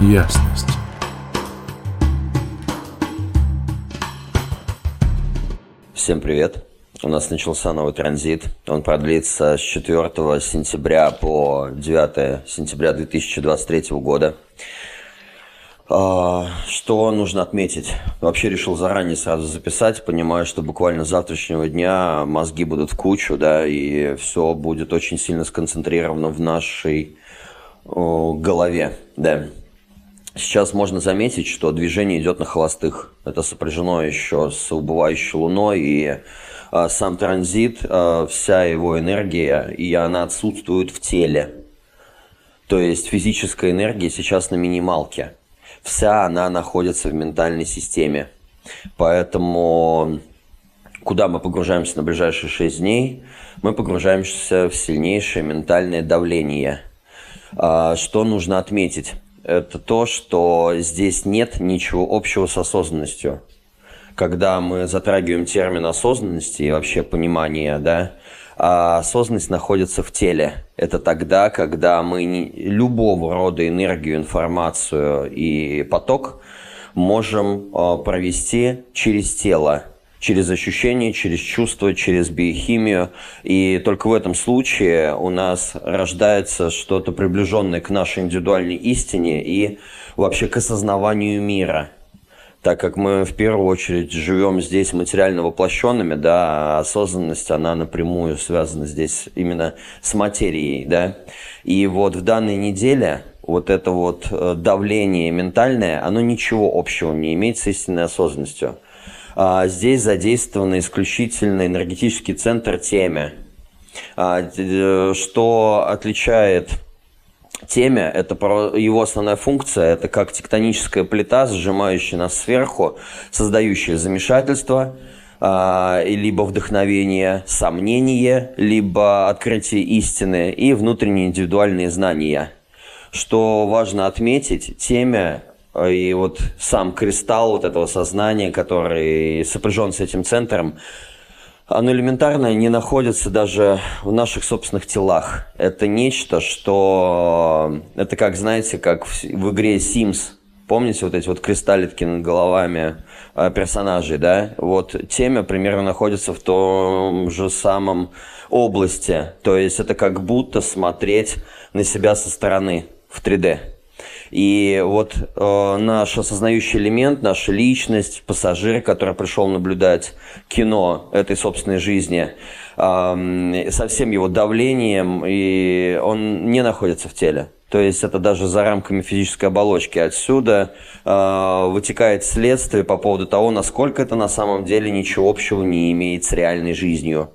ясность. Всем привет! У нас начался новый транзит. Он продлится с 4 сентября по 9 сентября 2023 года. А, что нужно отметить? Вообще решил заранее сразу записать, понимаю, что буквально с завтрашнего дня мозги будут в кучу, да, и все будет очень сильно сконцентрировано в нашей голове, да. Сейчас можно заметить, что движение идет на холостых. Это сопряжено еще с убывающей луной, и а, сам транзит, а, вся его энергия, и она отсутствует в теле. То есть физическая энергия сейчас на минималке – вся она находится в ментальной системе. Поэтому куда мы погружаемся на ближайшие 6 дней? Мы погружаемся в сильнейшее ментальное давление. А, что нужно отметить? Это то, что здесь нет ничего общего с осознанностью. Когда мы затрагиваем термин осознанности и вообще понимания, да, а осознанность находится в теле. Это тогда, когда мы любого рода энергию, информацию и поток можем а, провести через тело, через ощущения, через чувства, через биохимию. И только в этом случае у нас рождается что-то приближенное к нашей индивидуальной истине и вообще к осознаванию мира – так как мы в первую очередь живем здесь материально воплощенными, да, а осознанность, она напрямую связана здесь именно с материей, да. И вот в данной неделе вот это вот э, давление ментальное, оно ничего общего не имеет с истинной осознанностью. А здесь задействован исключительно энергетический центр теме, а, что отличает теме. Это его основная функция, это как тектоническая плита, сжимающая нас сверху, создающая замешательство, а, либо вдохновение, сомнение, либо открытие истины и внутренние индивидуальные знания. Что важно отметить, теме э, и вот сам кристалл вот этого сознания, который сопряжен с этим центром, оно элементарно не находится даже в наших собственных телах. Это нечто, что... Это как, знаете, как в, в игре Sims. Помните вот эти вот кристаллики над головами э, персонажей, да? Вот темя примерно находится в том же самом области. То есть это как будто смотреть на себя со стороны в 3D. И вот э, наш осознающий элемент, наша личность, пассажир, который пришел наблюдать кино этой собственной жизни, э, со всем его давлением, и он не находится в теле. То есть это даже за рамками физической оболочки. Отсюда э, вытекает следствие по поводу того, насколько это на самом деле ничего общего не имеет с реальной жизнью.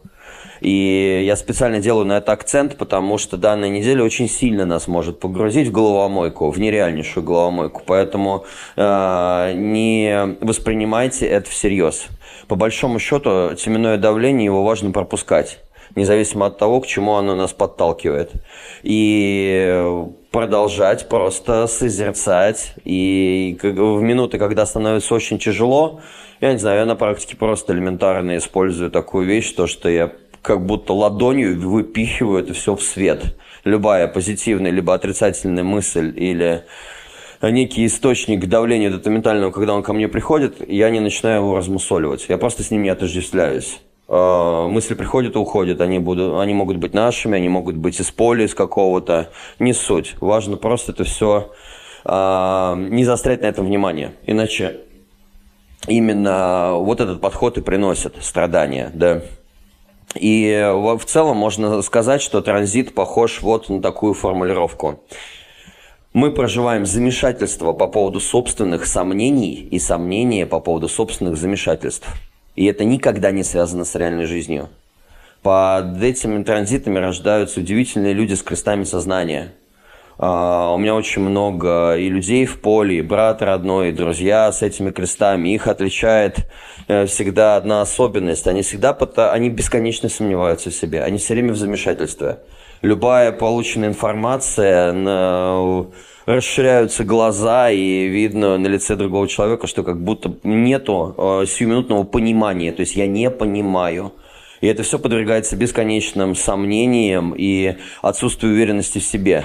И я специально делаю на это акцент, потому что данная неделя очень сильно нас может погрузить в головомойку, в нереальнейшую головомойку. Поэтому э, не воспринимайте это всерьез. По большому счету, теменное давление, его важно пропускать независимо от того, к чему оно нас подталкивает. И продолжать просто созерцать. И в минуты, когда становится очень тяжело, я не знаю, я на практике просто элементарно использую такую вещь, то, что я как будто ладонью выпихиваю это все в свет. Любая позитивная либо отрицательная мысль или некий источник давления детаментального, когда он ко мне приходит, я не начинаю его размусоливать. Я просто с ним не отождествляюсь. А, мысли приходят и уходят, они, будут, они могут быть нашими, они могут быть из поля, из какого-то. Не суть. Важно просто это все а, не заострять на этом внимание. Иначе именно вот этот подход и приносит страдания, да. И в целом можно сказать, что транзит похож вот на такую формулировку. Мы проживаем замешательство по поводу собственных сомнений и сомнения по поводу собственных замешательств. И это никогда не связано с реальной жизнью. Под этими транзитами рождаются удивительные люди с крестами сознания – у меня очень много и людей в поле, и брат родной, и друзья с этими крестами. Их отличает uh, всегда одна особенность. Они всегда они бесконечно сомневаются в себе. Они все время в замешательстве. Любая полученная информация, на, расширяются глаза, и видно на лице другого человека, что как будто нету uh, сиюминутного понимания. То есть я не понимаю. И это все подвергается бесконечным сомнениям и отсутствию уверенности в себе.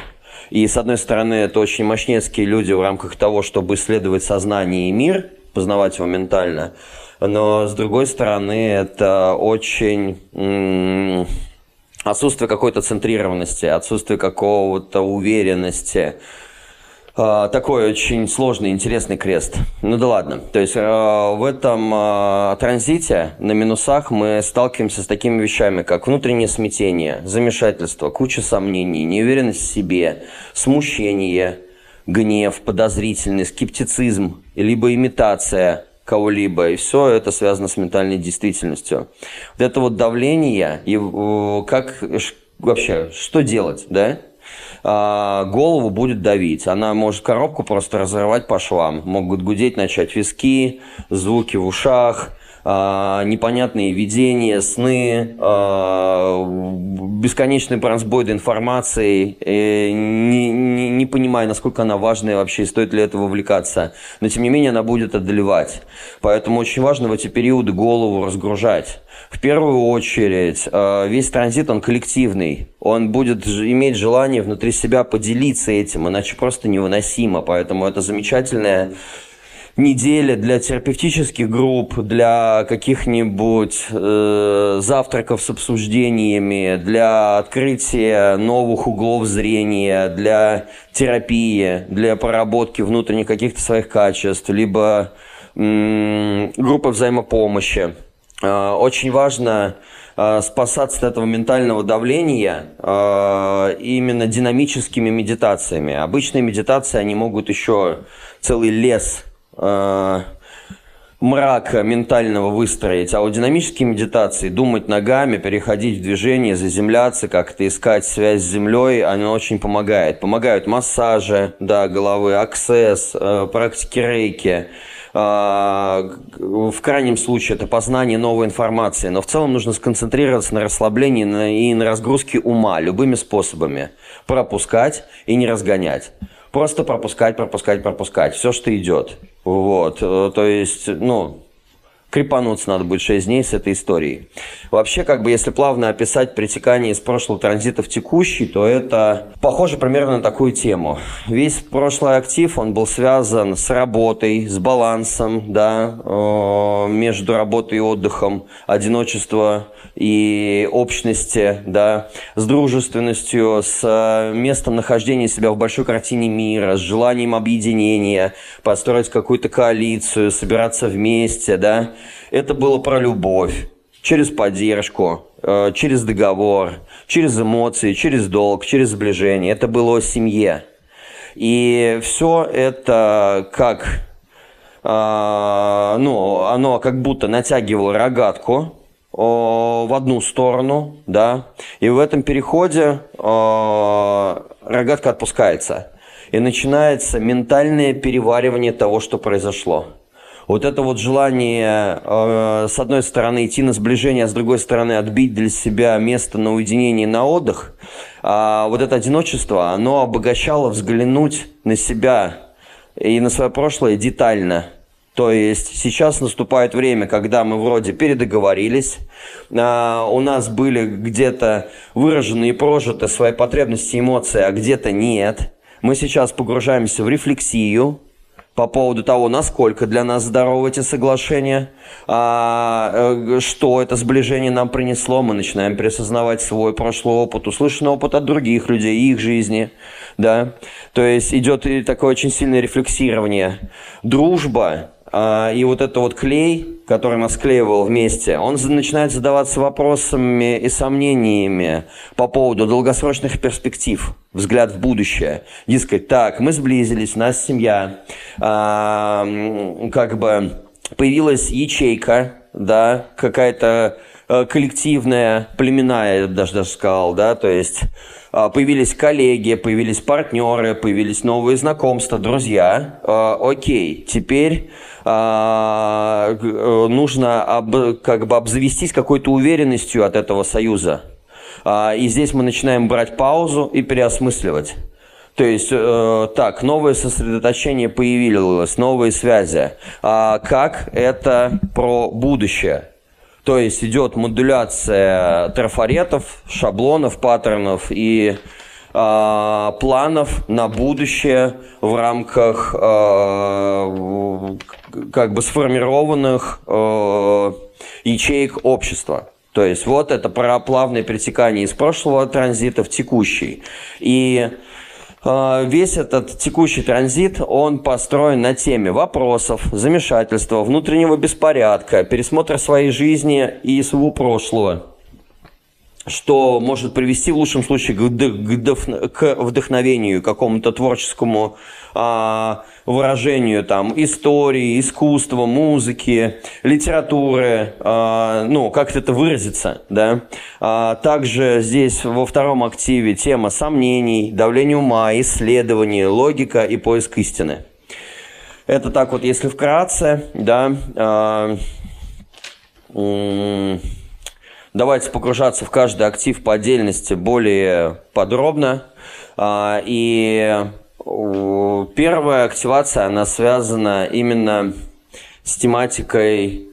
И, с одной стороны, это очень мощнецкие люди в рамках того, чтобы исследовать сознание и мир, познавать его ментально. Но, с другой стороны, это очень отсутствие какой-то центрированности, отсутствие какого-то уверенности. А, такой очень сложный, интересный крест. Ну да ладно. То есть а, в этом а, транзите на минусах мы сталкиваемся с такими вещами, как внутреннее смятение, замешательство, куча сомнений, неуверенность в себе, смущение, гнев, подозрительность, скептицизм, либо имитация кого-либо. И все это связано с ментальной действительностью. Вот это вот давление, и как вообще, что делать, да? А, голову будет давить. Она может коробку просто разрывать по швам. Могут гудеть, начать виски, звуки в ушах, а, непонятные видения, сны, а, бесконечные прансбойды информации, э, не, не, не понимая, насколько она важная вообще, стоит ли этого вовлекаться. Но, тем не менее, она будет одолевать. Поэтому очень важно в эти периоды голову разгружать. В первую очередь, а, весь транзит, он коллективный. Он будет иметь желание внутри себя поделиться этим, иначе просто невыносимо. Поэтому это замечательная недели для терапевтических групп, для каких-нибудь э, завтраков с обсуждениями, для открытия новых углов зрения, для терапии, для проработки внутренних каких-то своих качеств, либо м- группа взаимопомощи. Э, очень важно э, спасаться от этого ментального давления э, именно динамическими медитациями. Обычные медитации, они могут еще целый лес мрака ментального выстроить, а у динамической медитации думать ногами, переходить в движение, заземляться, как-то искать связь с землей, оно очень помогает. Помогают массажи да, головы, аксесс, практики рейки. Э, в крайнем случае это познание новой информации, но в целом нужно сконцентрироваться на расслаблении и на разгрузке ума любыми способами. Пропускать и не разгонять. Просто пропускать, пропускать, пропускать. Все, что идет. Вот. Э, то есть, ну, крепануться надо будет 6 дней с этой историей. Вообще, как бы, если плавно описать притекание из прошлого транзита в текущий, то это похоже примерно на такую тему. Весь прошлый актив, он был связан с работой, с балансом, да, э, между работой и отдыхом, одиночество и общности, да, с дружественностью, с э, местом нахождения себя в большой картине мира, с желанием объединения, построить какую-то коалицию, собираться вместе, да. Это было про любовь, через поддержку, э, через договор, через эмоции, через долг, через сближение. Это было о семье. И все это как, э, ну, оно как будто натягивало рогатку, в одну сторону, да, и в этом переходе рогатка отпускается, и начинается ментальное переваривание того, что произошло. Вот это вот желание, э, с одной стороны, идти на сближение, а с другой стороны, отбить для себя место на уединение на отдых, а вот это одиночество, оно обогащало взглянуть на себя и на свое прошлое детально – то есть сейчас наступает время, когда мы вроде передоговорились, а, у нас были где-то выражены и прожиты свои потребности эмоции, а где-то нет. Мы сейчас погружаемся в рефлексию по поводу того, насколько для нас здоровы эти соглашения, а, э, что это сближение нам принесло. Мы начинаем пересознавать свой прошлый опыт, услышанный опыт от других людей, их жизни. Да? То есть идет такое очень сильное рефлексирование. Дружба а, и вот это вот клей, который нас склеивал вместе, он начинает задаваться вопросами и сомнениями по поводу долгосрочных перспектив, взгляд в будущее. Дескать, так, мы сблизились, у нас семья, а, как бы появилась ячейка, да, какая-то коллективная, племенная, я даже, даже сказал, да, то есть а, появились коллеги, появились партнеры, появились новые знакомства, друзья. А, окей, теперь а, э, нужно как бы обзавестись какой-то уверенностью от этого союза. И здесь мы начинаем брать паузу и переосмысливать. То есть, э, так, новое сосредоточение появилось, новые связи. А как это про будущее? То есть идет модуляция трафаретов, шаблонов, паттернов и э, планов на будущее в рамках э, как бы сформированных э, ячеек общества. То есть вот это про плавное перетекание из прошлого транзита в текущий. И весь этот текущий транзит, он построен на теме вопросов, замешательства, внутреннего беспорядка, пересмотра своей жизни и своего прошлого что может привести в лучшем случае к вдохновению, какому-то творческому а, выражению там истории, искусства, музыки, литературы, а, ну, как это выразиться, да. А, также здесь во втором активе тема сомнений, давление ума, исследование, логика и поиск истины. Это так вот, если вкратце, да. А, Давайте погружаться в каждый актив по отдельности более подробно. А, и первая активация, она связана именно с тематикой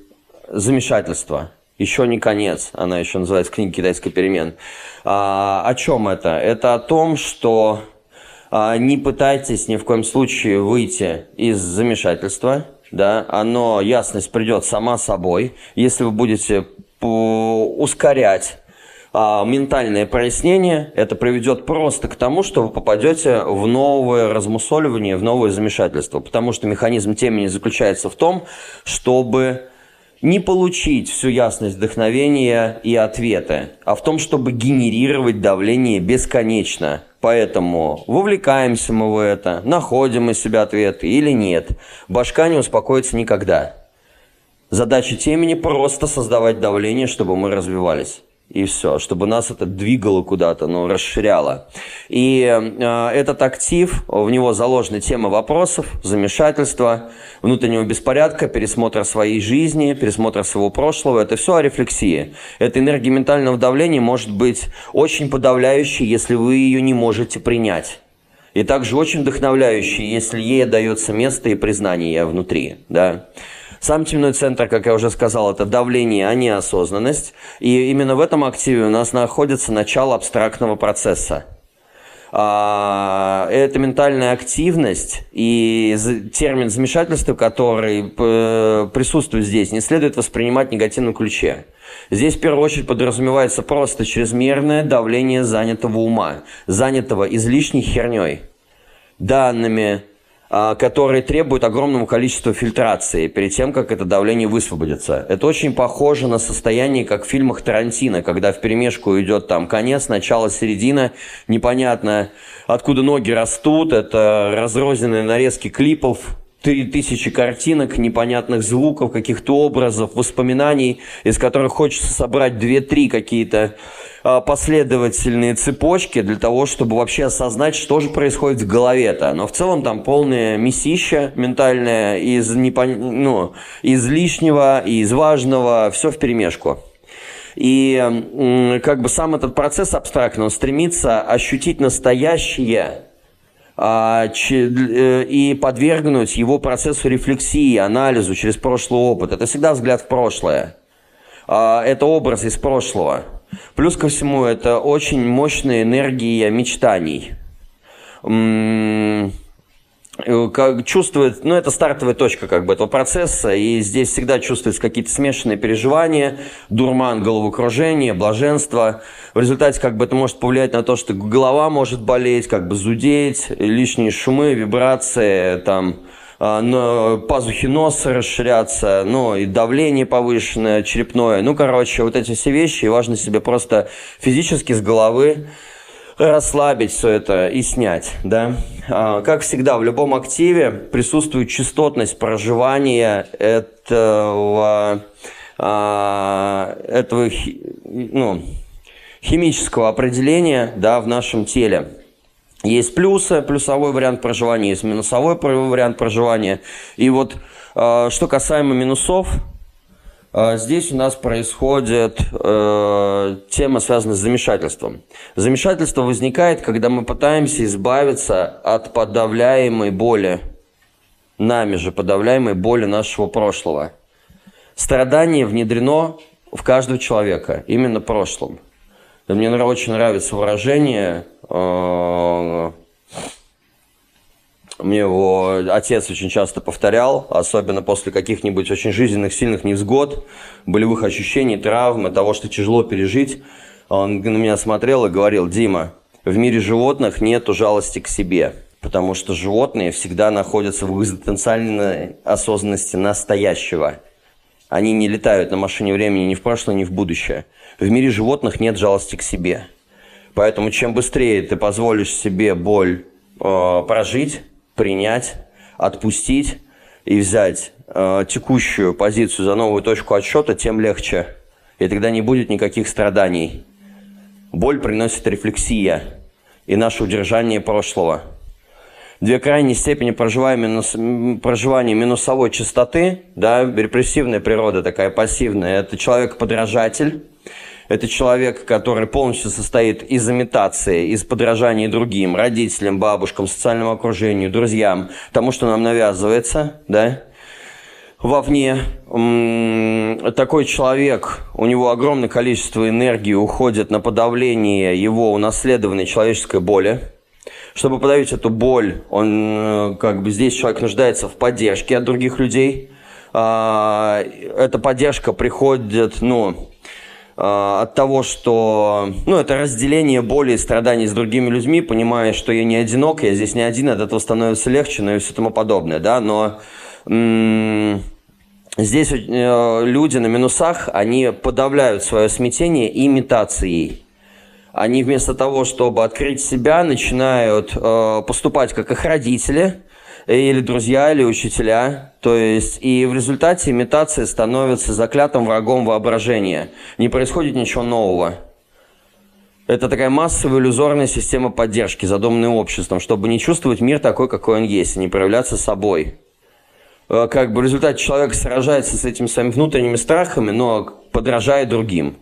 замешательства. Еще не конец, она еще называется книга «Китайская перемен». А, о чем это? Это о том, что а, не пытайтесь ни в коем случае выйти из замешательства, да, оно, ясность придет сама собой, если вы будете ускорять а, ментальное прояснение, это приведет просто к тому, что вы попадете в новое размусоливание, в новое замешательство. Потому что механизм темени заключается в том, чтобы не получить всю ясность вдохновения и ответы, а в том, чтобы генерировать давление бесконечно. Поэтому вовлекаемся мы в это, находим из себя ответы или нет. Башка не успокоится никогда. Задача темени просто создавать давление, чтобы мы развивались. И все, чтобы нас это двигало куда-то, ну, расширяло. И э, этот актив, в него заложены темы вопросов, замешательства, внутреннего беспорядка, пересмотра своей жизни, пересмотра своего прошлого. Это все о рефлексии. Эта энергия ментального давления может быть очень подавляющей, если вы ее не можете принять. И также очень вдохновляющей, если ей дается место и признание внутри. Да? Сам темный центр, как я уже сказал, это давление, а не осознанность. И именно в этом активе у нас находится начало абстрактного процесса. А, это ментальная активность и термин замешательства, который присутствует здесь, не следует воспринимать в негативном ключе. Здесь в первую очередь подразумевается просто чрезмерное давление занятого ума, занятого излишней херней, данными, которые требуют огромного количества фильтрации перед тем, как это давление высвободится. Это очень похоже на состояние, как в фильмах Тарантино, когда в перемешку идет там конец, начало, середина, непонятно откуда ноги растут, это разрозненные нарезки клипов, три тысячи картинок, непонятных звуков, каких-то образов, воспоминаний, из которых хочется собрать две-три какие-то а, последовательные цепочки для того, чтобы вообще осознать, что же происходит в голове-то. Но в целом там полное месища ментальное из, непон... ну, из лишнего, из важного, все в перемешку. И как бы сам этот процесс абстрактно, он стремится ощутить настоящее а, э, и подвергнуть его процессу рефлексии, анализу через прошлый опыт. Это всегда взгляд в прошлое. А, это образ из прошлого. Плюс ко всему, это очень мощная энергия мечтаний. Как чувствует, ну это стартовая точка как бы этого процесса, и здесь всегда чувствуются какие-то смешанные переживания, дурман, головокружение, блаженство. В результате как бы это может повлиять на то, что голова может болеть, как бы зудеть, лишние шумы, вибрации, там, пазухи носа расширяться, ну, и давление повышенное, черепное. Ну, короче, вот эти все вещи, и важно себе просто физически с головы расслабить все это и снять, да. А, как всегда, в любом активе присутствует частотность проживания этого, а, этого ну, химического определения, да, в нашем теле. Есть плюсы, плюсовой вариант проживания, есть минусовой вариант проживания. И вот э, что касаемо минусов, э, здесь у нас происходит э, тема, связанная с замешательством. Замешательство возникает, когда мы пытаемся избавиться от подавляемой боли, нами же подавляемой боли нашего прошлого. Страдание внедрено в каждого человека, именно прошлым. Мне очень нравится выражение. Э, мне его отец очень часто повторял, особенно после каких-нибудь очень жизненных, сильных невзгод, болевых ощущений, травм, того, что тяжело пережить. Он на меня смотрел и говорил, Дима, в мире животных нет жалости к себе, потому что животные всегда находятся в экзистенциальной осознанности настоящего. Они не летают на машине времени ни в прошлое, ни в будущее. В мире животных нет жалости к себе. Поэтому чем быстрее ты позволишь себе боль э, прожить, принять, отпустить и взять э, текущую позицию за новую точку отсчета, тем легче. И тогда не будет никаких страданий. Боль приносит рефлексия и наше удержание прошлого. Две крайние степени проживания, минус, проживания минусовой частоты, да, репрессивная природа такая пассивная, это человек-подражатель, это человек, который полностью состоит из имитации, из подражания другим, родителям, бабушкам, социальному окружению, друзьям, тому, что нам навязывается, да, вовне. Такой человек, у него огромное количество энергии уходит на подавление его унаследованной человеческой боли. Чтобы подавить эту боль, он, э, как бы здесь человек нуждается в поддержке от других людей. А, эта поддержка приходит, ну, а, от того, что, ну, это разделение боли и страданий с другими людьми, понимая, что я не одинок, я здесь не один, от этого становится легче, ну и все тому подобное, да, но здесь э, люди на минусах, они подавляют свое смятение имитацией. Они вместо того, чтобы открыть себя, начинают э, поступать как их родители, или друзья, или учителя. То есть, и в результате имитация становится заклятым врагом воображения. Не происходит ничего нового. Это такая массовая иллюзорная система поддержки, задуманная обществом, чтобы не чувствовать мир такой, какой он есть, и не проявляться собой. Э, как бы в результате человек сражается с этими своими внутренними страхами, но подражает другим.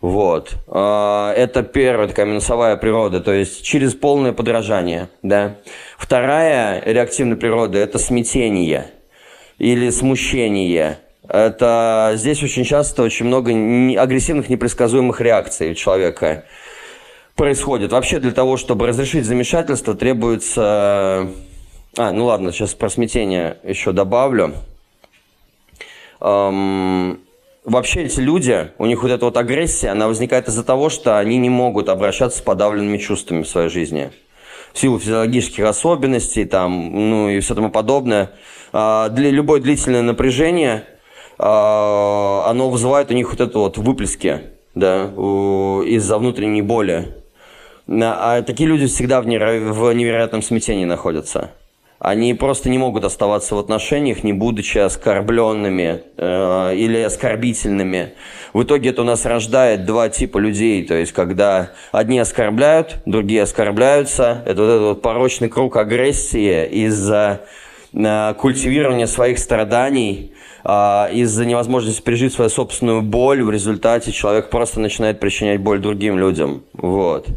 Вот. Э, это первая такая минусовая природа, то есть через полное подражание. Да? Вторая реактивная природа – это смятение или смущение. Это здесь очень часто очень много агрессивных, непредсказуемых реакций у человека происходит. Вообще для того, чтобы разрешить замешательство, требуется а, ну ладно, сейчас про смятение еще добавлю. Вообще эти люди, у них вот эта вот агрессия, она возникает из-за того, что они не могут обращаться с подавленными чувствами в своей жизни. В силу физиологических особенностей, там, ну и все тому подобное. Э, для любое длительное напряжение, э, оно вызывает у них вот это вот выплески, да, из-за внутренней боли. А такие люди всегда в невероятном смятении находятся. Они просто не могут оставаться в отношениях, не будучи оскорбленными э, или оскорбительными. В итоге это у нас рождает два типа людей. То есть, когда одни оскорбляют, другие оскорбляются. Это вот этот вот порочный круг агрессии из-за э, культивирования своих страданий, из-за невозможности пережить свою собственную боль. В результате человек просто начинает причинять боль другим людям. Вот.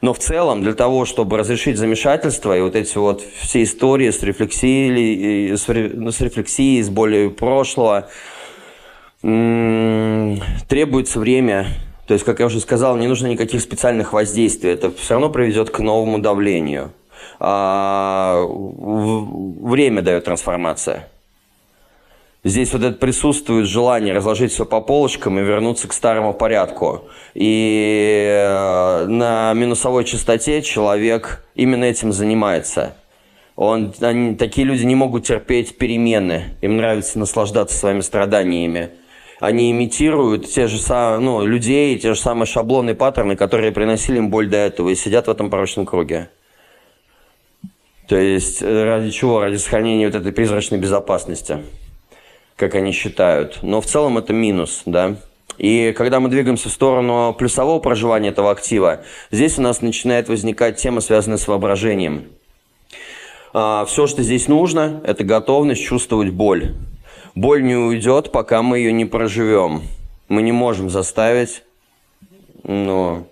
Но в целом для того, чтобы разрешить замешательство и вот эти вот все истории с рефлексией, с, с рефлексией, с болью прошлого, требуется время. То есть, как я уже сказал, не нужно никаких специальных воздействий. Это все равно приведет к новому давлению. А время дает трансформация. Здесь вот это присутствует желание разложить все по полочкам и вернуться к старому порядку. И э, на минусовой частоте человек именно этим занимается. Он, они, такие люди не могут терпеть перемены. Им нравится наслаждаться своими страданиями. Они имитируют те же самые, ну, людей, те же самые шаблоны, паттерны, которые приносили им боль до этого, и сидят в этом порочном круге. То есть э, ради чего? Ради сохранения вот этой призрачной безопасности как они считают. Но в целом это минус, да. И когда мы двигаемся в сторону плюсового проживания этого актива, здесь у нас начинает возникать тема, связанная с воображением. А, все, что здесь нужно, это готовность чувствовать боль. Боль не уйдет, пока мы ее не проживем. Мы не можем заставить ну,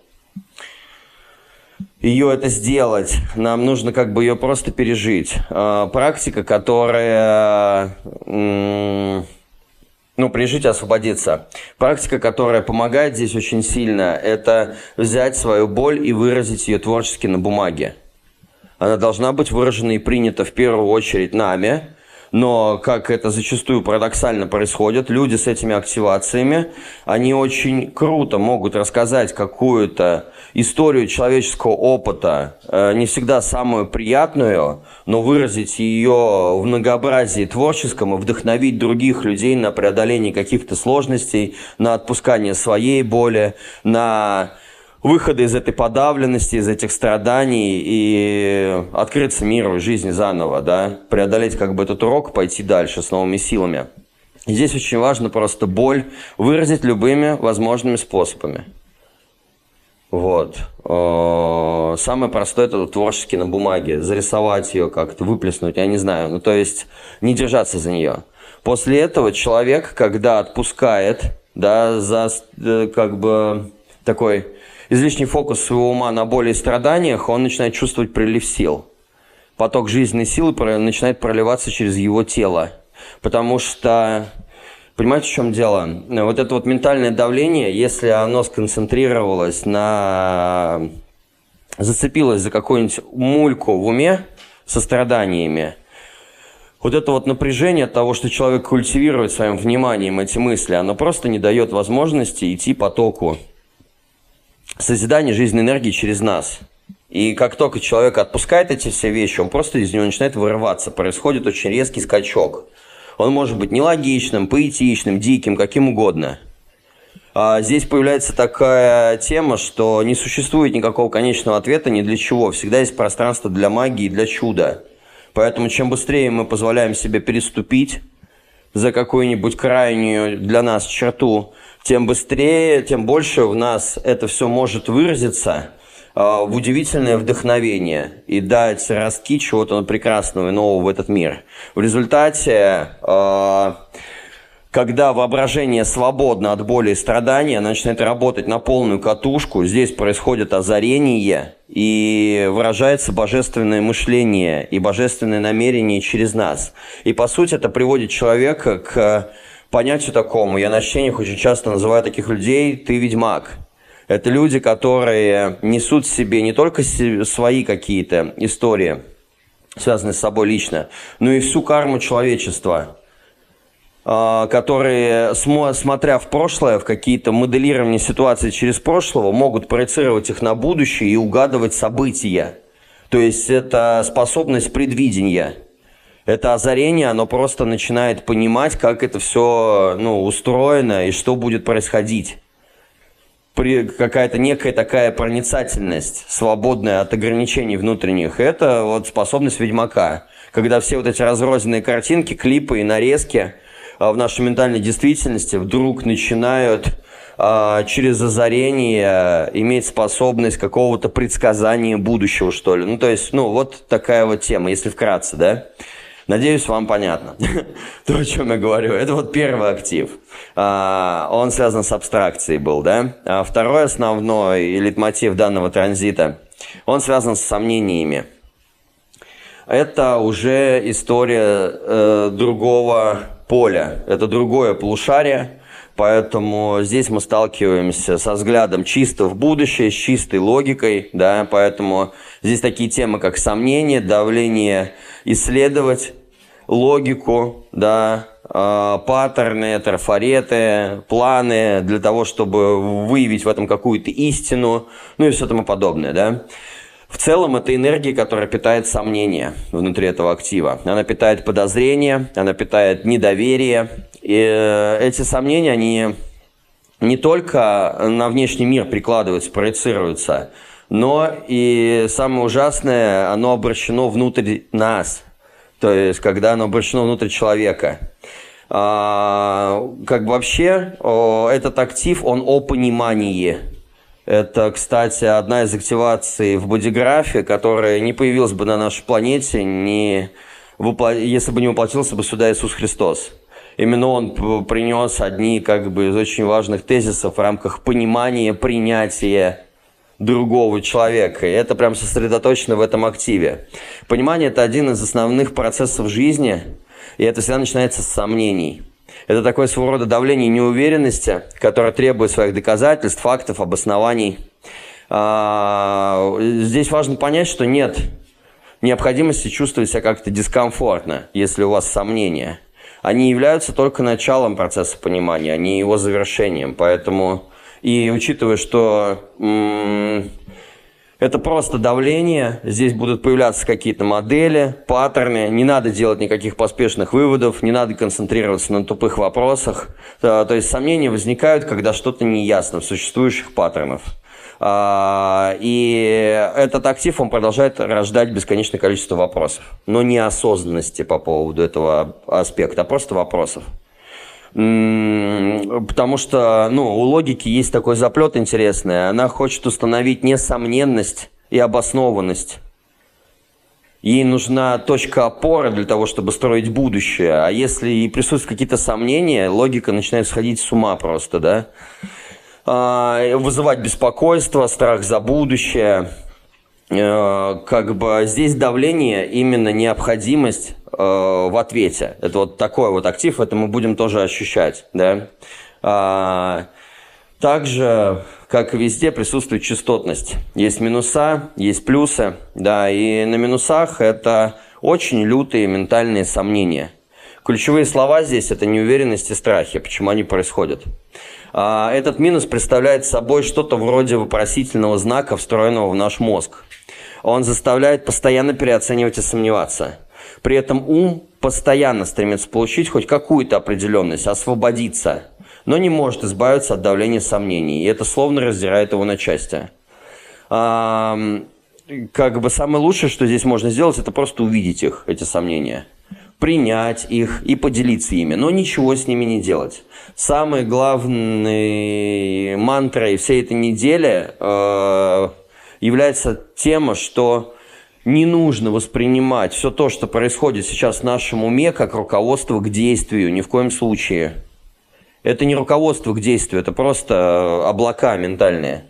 ее это сделать. Нам нужно как бы ее просто пережить. А, практика, которая ну, при желании освободиться. Практика, которая помогает здесь очень сильно, это взять свою боль и выразить ее творчески на бумаге. Она должна быть выражена и принята в первую очередь нами, но, как это зачастую парадоксально происходит, люди с этими активациями, они очень круто могут рассказать какую-то историю человеческого опыта, э, не всегда самую приятную, но выразить ее в многообразии творческом и вдохновить других людей на преодоление каких-то сложностей, на отпускание своей боли, на выхода из этой подавленности, из этих страданий и открыться миру и жизни заново, да, преодолеть как бы этот урок, пойти дальше с новыми силами. И здесь очень важно просто боль выразить любыми возможными способами. Вот. Самое простое это творчески на бумаге, зарисовать ее как-то, выплеснуть, я не знаю. Ну, то есть не держаться за нее. После этого человек, когда отпускает, да, за э, как бы такой излишний фокус своего ума на боли и страданиях, он начинает чувствовать прилив сил. Поток жизненной силы начинает проливаться через его тело. Потому что, понимаете, в чем дело? Вот это вот ментальное давление, если оно сконцентрировалось на... зацепилось за какую-нибудь мульку в уме со страданиями, вот это вот напряжение от того, что человек культивирует своим вниманием эти мысли, оно просто не дает возможности идти потоку созидание жизненной энергии через нас. И как только человек отпускает эти все вещи, он просто из него начинает вырываться. Происходит очень резкий скачок. Он может быть нелогичным, поэтичным, диким, каким угодно. А здесь появляется такая тема, что не существует никакого конечного ответа ни для чего. Всегда есть пространство для магии и для чуда. Поэтому чем быстрее мы позволяем себе переступить за какую-нибудь крайнюю для нас черту, тем быстрее, тем больше в нас это все может выразиться в удивительное вдохновение и дать ростки чего-то прекрасного и нового в этот мир. В результате, а, когда воображение свободно от боли и страдания, начинает работать на полную катушку, здесь происходит озарение и выражается божественное мышление и божественное намерение через нас. И по сути это приводит человека к понятию такому. Я на чтениях очень часто называю таких людей «ты ведьмак». Это люди, которые несут в себе не только свои какие-то истории, связанные с собой лично, но и всю карму человечества, а, которые, смотря в прошлое, в какие-то моделирования ситуации через прошлого, могут проецировать их на будущее и угадывать события. То есть это способность предвидения – это озарение, оно просто начинает понимать, как это все ну, устроено и что будет происходить. Какая-то некая такая проницательность, свободная от ограничений внутренних, это вот способность ведьмака. Когда все вот эти разрозненные картинки, клипы и нарезки а, в нашей ментальной действительности вдруг начинают а, через озарение иметь способность какого-то предсказания будущего, что ли. Ну, то есть, ну, вот такая вот тема, если вкратце, да. Надеюсь, вам понятно то, о чем я говорю. Это вот первый актив. А, он связан с абстракцией был, да? А второй основной литмотив данного транзита, он связан с сомнениями. Это уже история э, другого поля, это другое полушарие, Поэтому здесь мы сталкиваемся со взглядом чисто в будущее, с чистой логикой, да, поэтому здесь такие темы, как сомнение, давление исследовать, логику, да, э, паттерны, трафареты, планы для того, чтобы выявить в этом какую-то истину, ну и все тому подобное, да. В целом это энергия, которая питает сомнения внутри этого актива. Она питает подозрения, она питает недоверие. И э, эти сомнения, они не только на внешний мир прикладываются, проецируются, но и самое ужасное, оно обращено внутрь нас, то есть когда оно обращено внутрь человека. А, как бы вообще этот актив, он о понимании. Это, кстати, одна из активаций в бодиграфе, которая не появилась бы на нашей планете, не, если бы не воплотился бы сюда Иисус Христос. Именно он принес одни как бы, из очень важных тезисов в рамках понимания, принятия другого человека. И это прям сосредоточено в этом активе. Понимание – это один из основных процессов жизни, и это всегда начинается с сомнений. Это такое своего рода давление неуверенности, которое требует своих доказательств, фактов, обоснований. А, здесь важно понять, что нет необходимости чувствовать себя как-то дискомфортно, если у вас сомнения. Они являются только началом процесса понимания, а не его завершением. Поэтому, и учитывая, что это просто давление, здесь будут появляться какие-то модели, паттерны, не надо делать никаких поспешных выводов, не надо концентрироваться на тупых вопросах. То есть сомнения возникают, когда что-то неясно в существующих паттернах. А, и этот актив, он продолжает рождать бесконечное количество вопросов. Но не осознанности по поводу этого аспекта, а просто вопросов. Потому что ну, у логики есть такой заплет интересный. Она хочет установить несомненность и обоснованность. Ей нужна точка опоры для того, чтобы строить будущее. А если и присутствуют какие-то сомнения, логика начинает сходить с ума просто, да? А, вызывать беспокойство, страх за будущее. Э, как бы здесь давление именно необходимость э, в ответе. Это вот такой вот актив, это мы будем тоже ощущать, да. А, также, как и везде, присутствует частотность. Есть минуса, есть плюсы, да, и на минусах это очень лютые ментальные сомнения. Ключевые слова здесь – это неуверенность и страхи. Почему они происходят? А, этот минус представляет собой что-то вроде вопросительного знака, встроенного в наш мозг. Он заставляет постоянно переоценивать и сомневаться. При этом ум постоянно стремится получить хоть какую-то определенность, освободиться, но не может избавиться от давления сомнений, и это словно раздирает его на части. А, как бы самое лучшее, что здесь можно сделать, это просто увидеть их, эти сомнения – принять их и поделиться ими, но ничего с ними не делать. Самой главной мантрой всей этой недели э, является тема, что не нужно воспринимать все то, что происходит сейчас в нашем уме, как руководство к действию, ни в коем случае. Это не руководство к действию, это просто облака ментальные.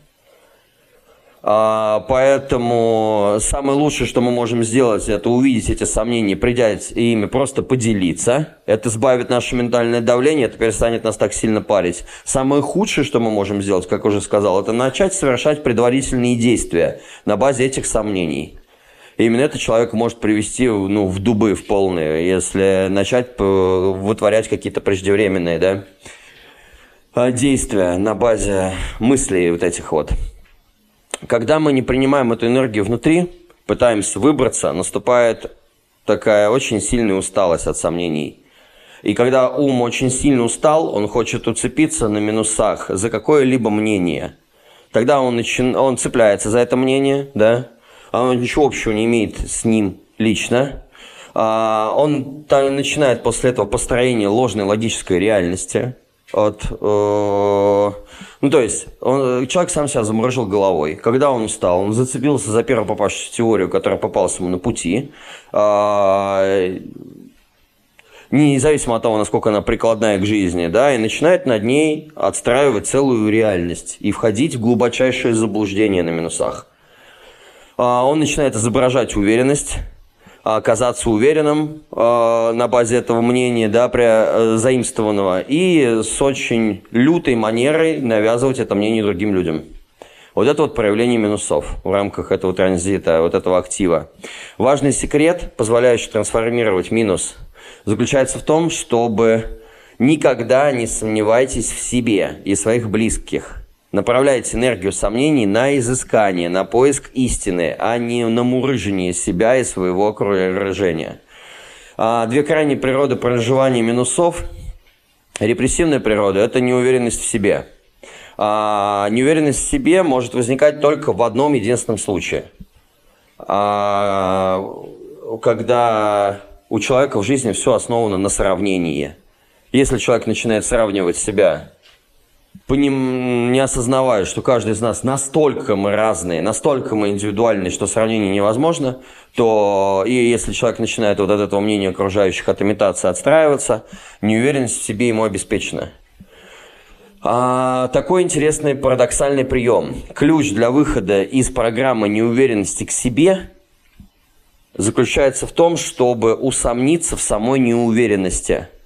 А, поэтому самое лучшее, что мы можем сделать, это увидеть эти сомнения, придать ими, просто поделиться. Это избавит наше ментальное давление, это перестанет нас так сильно парить. Самое худшее, что мы можем сделать, как уже сказал, это начать совершать предварительные действия на базе этих сомнений. И именно это человек может привести ну, в дубы в полные, если начать вытворять какие-то преждевременные да, действия на базе мыслей вот этих вот. Когда мы не принимаем эту энергию внутри, пытаемся выбраться, наступает такая очень сильная усталость от сомнений. И когда ум очень сильно устал, он хочет уцепиться на минусах за какое-либо мнение. Тогда он, начи... он цепляется за это мнение, да, а он ничего общего не имеет с ним лично. А он начинает после этого построение ложной логической реальности от э, ну, то есть, он, человек сам себя заморожил головой. Когда он устал, он зацепился за первую попавшуюся теорию, которая попалась ему на пути. А, независимо от того, насколько она прикладная к жизни, да, и начинает над ней отстраивать целую реальность и входить в глубочайшее заблуждение на минусах. А, он начинает изображать уверенность, оказаться уверенным э, на базе этого мнения, да, при, э, заимствованного, и с очень лютой манерой навязывать это мнение другим людям. Вот это вот проявление минусов в рамках этого транзита, вот этого актива. Важный секрет, позволяющий трансформировать минус, заключается в том, чтобы никогда не сомневайтесь в себе и своих близких. Направляйте энергию сомнений на изыскание, на поиск истины, а не на мурыжение себя и своего окружения. А две крайние природы проживания минусов. Репрессивная природа – это неуверенность в себе. А неуверенность в себе может возникать только в одном единственном случае. А, когда у человека в жизни все основано на сравнении. Если человек начинает сравнивать себя поним... не осознавая, что каждый из нас настолько мы разные, настолько мы индивидуальны, что сравнение невозможно, то и если человек начинает вот от этого мнения окружающих, от имитации отстраиваться, неуверенность в себе ему обеспечена. А, такой интересный парадоксальный прием. Ключ для выхода из программы неуверенности к себе заключается в том, чтобы усомниться в самой неуверенности –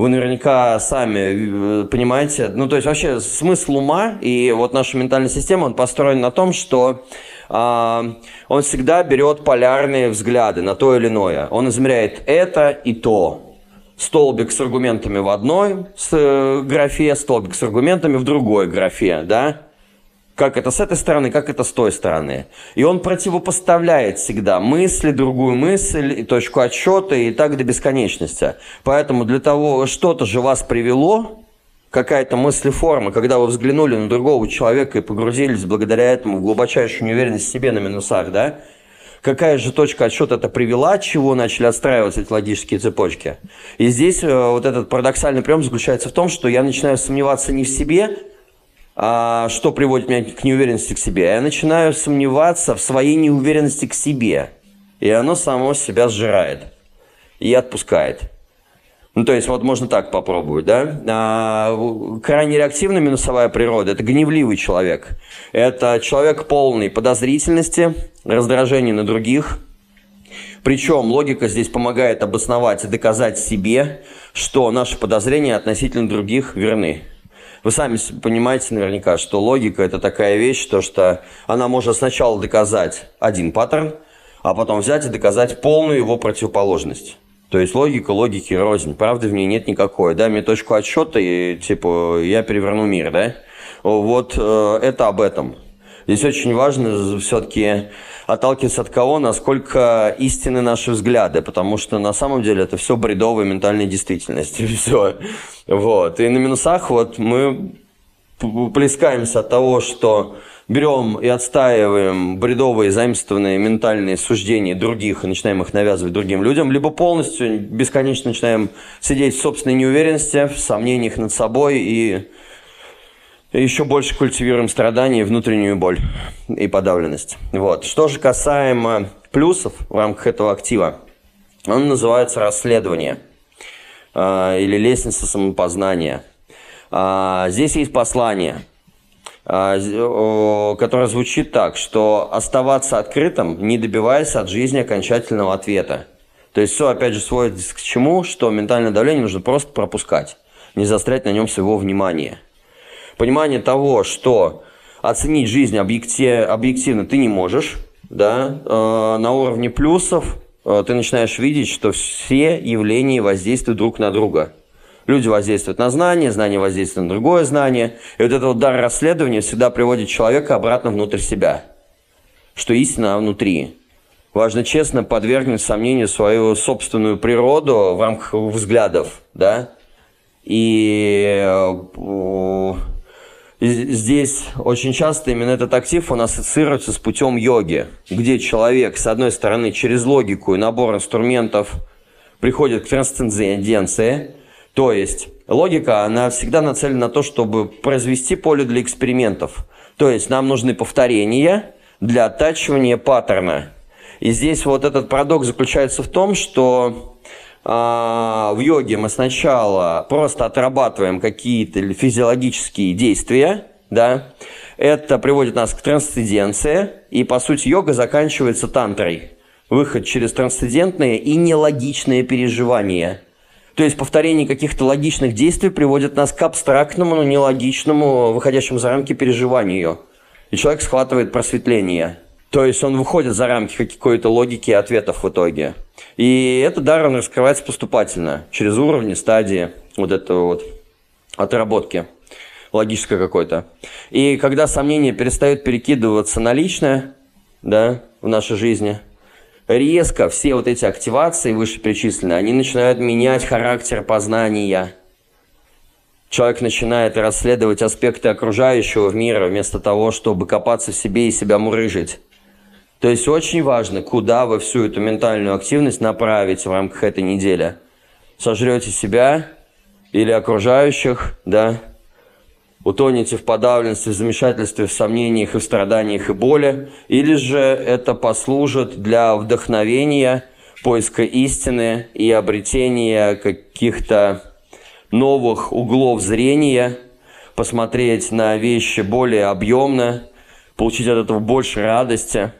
Вы наверняка сами э, понимаете. Ну, то есть вообще смысл ума и вот наша ментальная система, он построен на том, что э, он всегда берет полярные взгляды на то или иное. Он измеряет это и то. Столбик с аргументами в одной с графе, столбик с аргументами в другой графе, да? Как это с этой стороны, как это с той стороны. И он противопоставляет всегда мысли, другую мысль, и точку отсчета, и так до бесконечности. Поэтому для того, что-то же вас привело, какая-то мыслеформа, когда вы взглянули на другого человека и погрузились благодаря этому в глубочайшую неуверенность в себе на минусах, да, какая же точка отсчета это привела, от чего начали отстраиваться эти логические цепочки. И здесь э, вот этот парадоксальный прием заключается в том, что я начинаю сомневаться не в себе, что приводит меня к неуверенности к себе. Я начинаю сомневаться в своей неуверенности к себе. И оно само себя сжирает. И отпускает. Ну, то есть, вот можно так попробовать, да? А, крайне реактивная минусовая природа – это гневливый человек. Это человек полный подозрительности, раздражения на других. Причем логика здесь помогает обосновать и доказать себе, что наши подозрения относительно других верны. Вы сами понимаете наверняка, что логика – это такая вещь, то, что она может сначала доказать один паттерн, а потом взять и доказать полную его противоположность. То есть логика логики рознь, правды в ней нет никакой. Дай мне точку отсчета, и типа я переверну мир, да? Вот э, это об этом. Здесь очень важно все-таки отталкиваться от кого, насколько истинны наши взгляды, потому что на самом деле это все бредовая ментальная действительность. Все. Вот. И на минусах вот мы плескаемся от того, что берем и отстаиваем бредовые заимствованные ментальные суждения других и начинаем их навязывать другим людям, либо полностью бесконечно начинаем сидеть в собственной неуверенности, в сомнениях над собой и еще больше культивируем страдания и внутреннюю боль и подавленность. Вот. Что же касаемо плюсов в рамках этого актива, он называется расследование э, или лестница самопознания. Э, здесь есть послание, э, которое звучит так, что оставаться открытым, не добиваясь от жизни окончательного ответа. То есть все, опять же, сводится к чему, что ментальное давление нужно просто пропускать, не застрять на нем своего внимания – понимание того, что оценить жизнь объектив, объективно ты не можешь, да, э, на уровне плюсов э, ты начинаешь видеть, что все явления воздействуют друг на друга. Люди воздействуют на знание, знание воздействует на другое знание. И вот этот вот дар расследования всегда приводит человека обратно внутрь себя. Что истина внутри. Важно честно подвергнуть сомнению свою собственную природу в рамках взглядов, да, и э, здесь очень часто именно этот актив, он ассоциируется с путем йоги, где человек, с одной стороны, через логику и набор инструментов приходит к трансценденции, то есть логика, она всегда нацелена на то, чтобы произвести поле для экспериментов. То есть нам нужны повторения для оттачивания паттерна. И здесь вот этот парадокс заключается в том, что в йоге мы сначала просто отрабатываем какие-то физиологические действия, да, это приводит нас к трансценденции, и, по сути, йога заканчивается тантрой. Выход через трансцендентные и нелогичные переживания. То есть повторение каких-то логичных действий приводит нас к абстрактному, но нелогичному, выходящему за рамки переживанию. И человек схватывает просветление. То есть он выходит за рамки какой-то логики ответов в итоге. И этот дар, он раскрывается поступательно, через уровни, стадии вот этого вот отработки логической какой-то. И когда сомнения перестают перекидываться на личное, да, в нашей жизни, резко все вот эти активации вышеперечисленные, они начинают менять характер познания. Человек начинает расследовать аспекты окружающего мира вместо того, чтобы копаться в себе и себя мурыжить. То есть очень важно, куда вы всю эту ментальную активность направите в рамках этой недели. Сожрете себя или окружающих, да, утонете в подавленности, в замешательстве, в сомнениях и в страданиях и боли, или же это послужит для вдохновения, поиска истины и обретения каких-то новых углов зрения, посмотреть на вещи более объемно, получить от этого больше радости –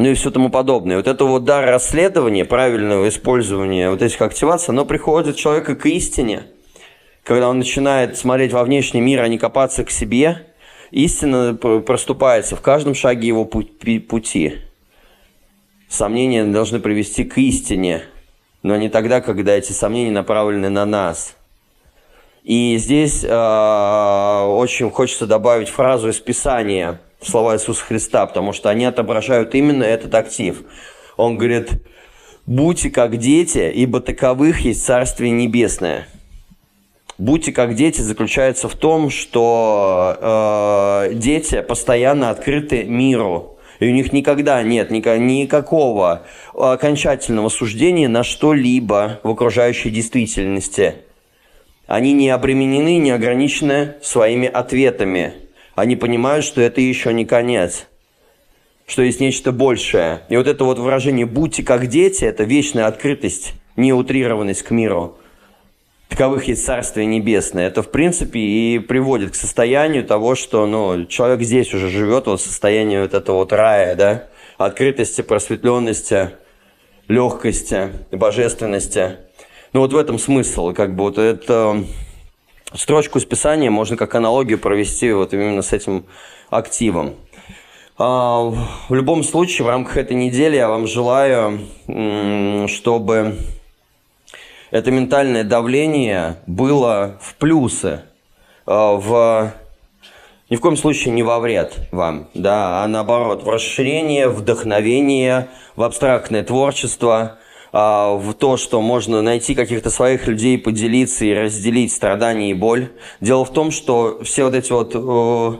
ну и все тому подобное. Вот это вот дар расследования, правильного использования вот этих активаций, оно приходит человека к истине, когда он начинает смотреть во внешний мир, а не копаться к себе, истина проступается в каждом шаге его пути. Сомнения должны привести к истине, но не тогда, когда эти сомнения направлены на нас. И здесь э, очень хочется добавить фразу из Писания – слова Иисуса Христа, потому что они отображают именно этот актив. Он говорит, будьте как дети, ибо таковых есть Царствие Небесное. Будьте как дети заключается в том, что э, дети постоянно открыты миру. И у них никогда нет никакого окончательного суждения на что-либо в окружающей действительности. Они не обременены, не ограничены своими ответами они понимают, что это еще не конец, что есть нечто большее. И вот это вот выражение «будьте как дети» – это вечная открытость, неутрированность к миру. Таковых есть Царствие Небесное. Это, в принципе, и приводит к состоянию того, что ну, человек здесь уже живет, вот состояние вот этого вот рая, да, открытости, просветленности, легкости, божественности. Ну вот в этом смысл, как бы вот это строчку из Писания можно как аналогию провести вот именно с этим активом. А, в любом случае, в рамках этой недели я вам желаю, чтобы это ментальное давление было в плюсы, а, в ни в коем случае не во вред вам, да, а наоборот, в расширение, вдохновение, в абстрактное творчество – а, в то, что можно найти каких-то своих людей, поделиться и разделить страдания и боль. Дело в том, что все вот эти вот э,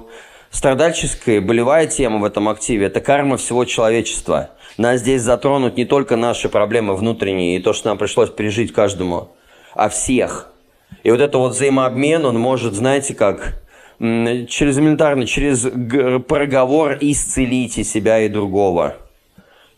страдальческая, болевая тема в этом активе – это карма всего человечества. Нас здесь затронут не только наши проблемы внутренние и то, что нам пришлось пережить каждому, а всех. И вот это вот взаимообмен, он может, знаете, как через элементарно, через проговор исцелить и себя, и другого –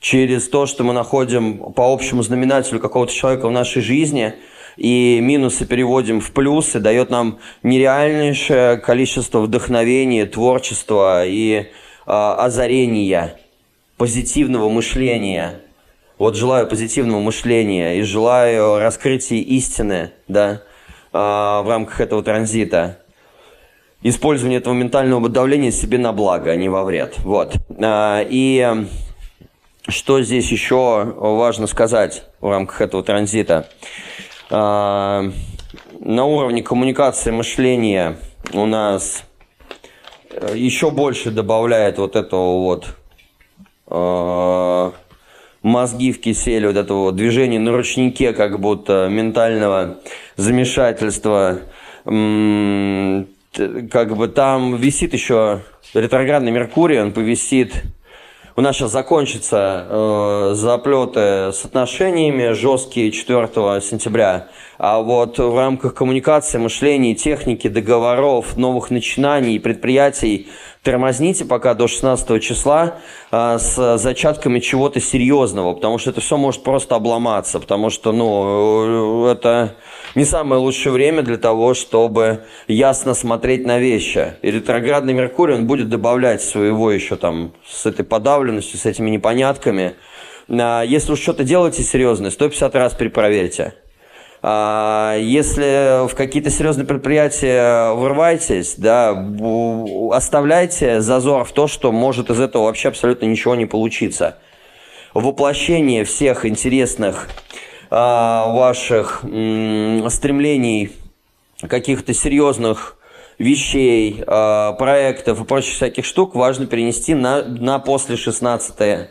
через то, что мы находим по общему знаменателю какого-то человека в нашей жизни и минусы переводим в плюсы, дает нам нереальнейшее количество вдохновения, творчества и э, озарения, позитивного мышления. Вот желаю позитивного мышления и желаю раскрытия истины да, э, в рамках этого транзита использование этого ментального давления себе на благо, а не во вред. Вот. А, и что здесь еще важно сказать в рамках этого транзита? А, на уровне коммуникации мышления у нас э, еще больше добавляет вот этого вот а, мозги в киселе, вот этого вот движения на ручнике, как будто ментального замешательства. Как бы там висит еще ретроградный Меркурий, он повисит у нас сейчас закончатся э, заплеты с отношениями жесткие 4 сентября. А вот в рамках коммуникации, мышления, техники, договоров, новых начинаний, предприятий тормозните пока до 16 числа э, с зачатками чего-то серьезного, потому что это все может просто обломаться, потому что, ну, э, это не самое лучшее время для того, чтобы ясно смотреть на вещи. И ретроградный Меркурий, он будет добавлять своего еще там с этой подавленностью, с этими непонятками. А, если уж что-то делаете серьезное, 150 раз перепроверьте. А, если в какие-то серьезные предприятия вырываетесь, да, оставляйте зазор в то, что может из этого вообще абсолютно ничего не получиться. Воплощение всех интересных а, ваших стремлений, каких-то серьезных вещей, а, проектов и прочих всяких штук важно перенести на, на после 16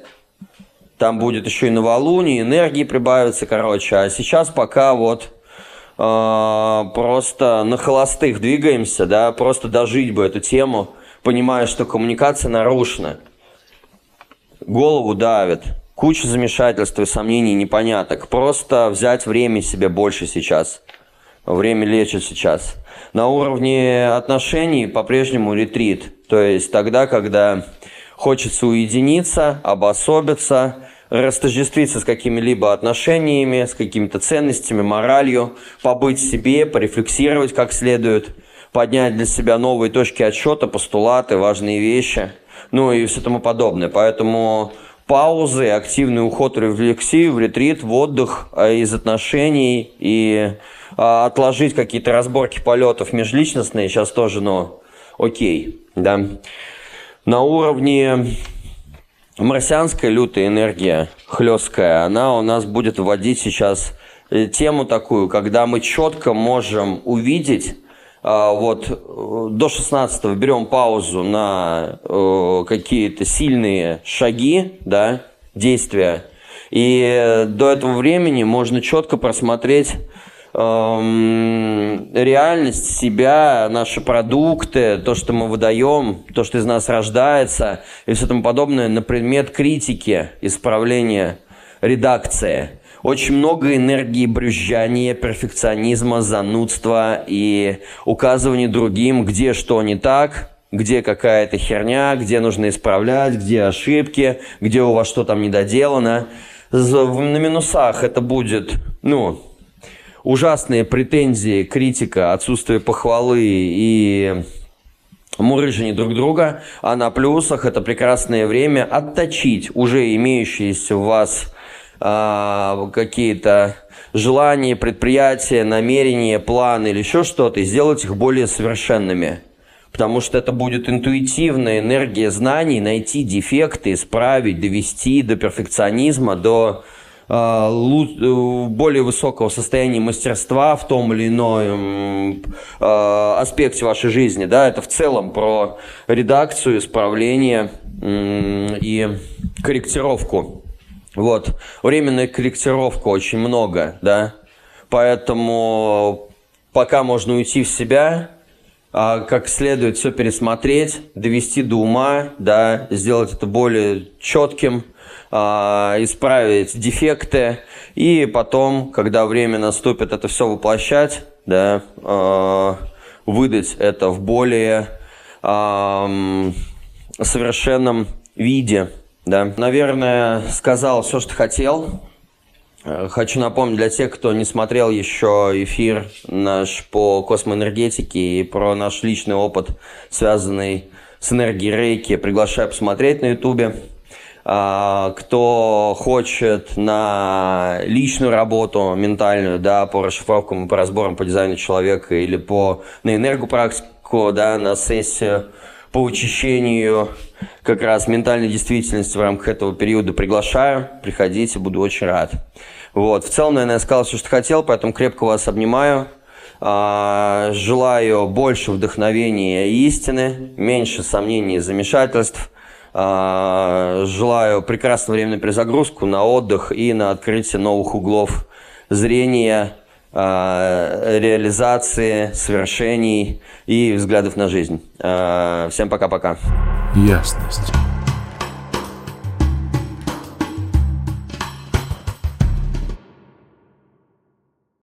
Там будет еще и новолуние, энергии прибавится, короче. А сейчас пока вот э, просто на холостых двигаемся, да, просто дожить бы эту тему, понимая, что коммуникация нарушена. Голову давит куча замешательств и сомнений, непоняток. Просто взять время себе больше сейчас. Время лечит сейчас. На уровне отношений по-прежнему ретрит. То есть тогда, когда хочется уединиться, обособиться, растождествиться с какими-либо отношениями, с какими-то ценностями, моралью, побыть себе, порефлексировать как следует, поднять для себя новые точки отсчета, постулаты, важные вещи, ну и все тому подобное. Поэтому паузы, активный уход в рефлексию, в ретрит, в отдых а, из отношений и а, отложить какие-то разборки полетов межличностные сейчас тоже, ну, окей, да. На уровне марсианская лютая энергия, хлесткая, она у нас будет вводить сейчас э, тему такую, когда мы четко можем увидеть, а, вот э, до 16 берем паузу на э, какие-то сильные шаги, да, действия, и до этого времени можно четко просмотреть реальность себя, наши продукты, то, что мы выдаем, то, что из нас рождается и все тому подобное на предмет критики, исправления, редакции. Очень много энергии брюзжания, перфекционизма, занудства и указывания другим, где что не так, где какая-то херня, где нужно исправлять, где ошибки, где у вас что там недоделано. На минусах это будет, ну, ужасные претензии, критика, отсутствие похвалы и мурыжение друг друга, а на плюсах это прекрасное время отточить уже имеющиеся у вас а, какие-то желания, предприятия, намерения, планы или еще что-то, и сделать их более совершенными. Потому что это будет интуитивная энергия знаний, найти дефекты, исправить, довести до перфекционизма, до э, более высокого состояния мастерства в том или ином э, аспекте вашей жизни. Да? Это в целом про редакцию, исправление э, и корректировку. Вот. Временная корректировка очень много, да. Поэтому пока можно уйти в себя, как следует все пересмотреть, довести до ума, да, сделать это более четким, а, исправить дефекты, и потом, когда время наступит, это все воплощать, да, а, выдать это в более совершенном виде, да. Наверное, сказал все, что хотел. Э, хочу напомнить для тех, кто не смотрел еще эфир наш по космоэнергетике и про наш личный опыт, связанный с энергией рейки, приглашаю посмотреть на ютубе. А, кто хочет на личную работу ментальную, да, по расшифровкам по разборам по дизайну человека или по на энергопрактику, да, на сессию по учащению как раз ментальной действительности в рамках этого периода приглашаю. Приходите, буду очень рад. Вот. В целом, наверное, я сказал все, что хотел, поэтому крепко вас обнимаю. А, желаю больше вдохновения и истины, меньше сомнений и замешательств. А, желаю прекрасного времени на перезагрузку, на отдых и на открытие новых углов зрения, реализации, свершений и взглядов на жизнь. Всем пока-пока. Ясность.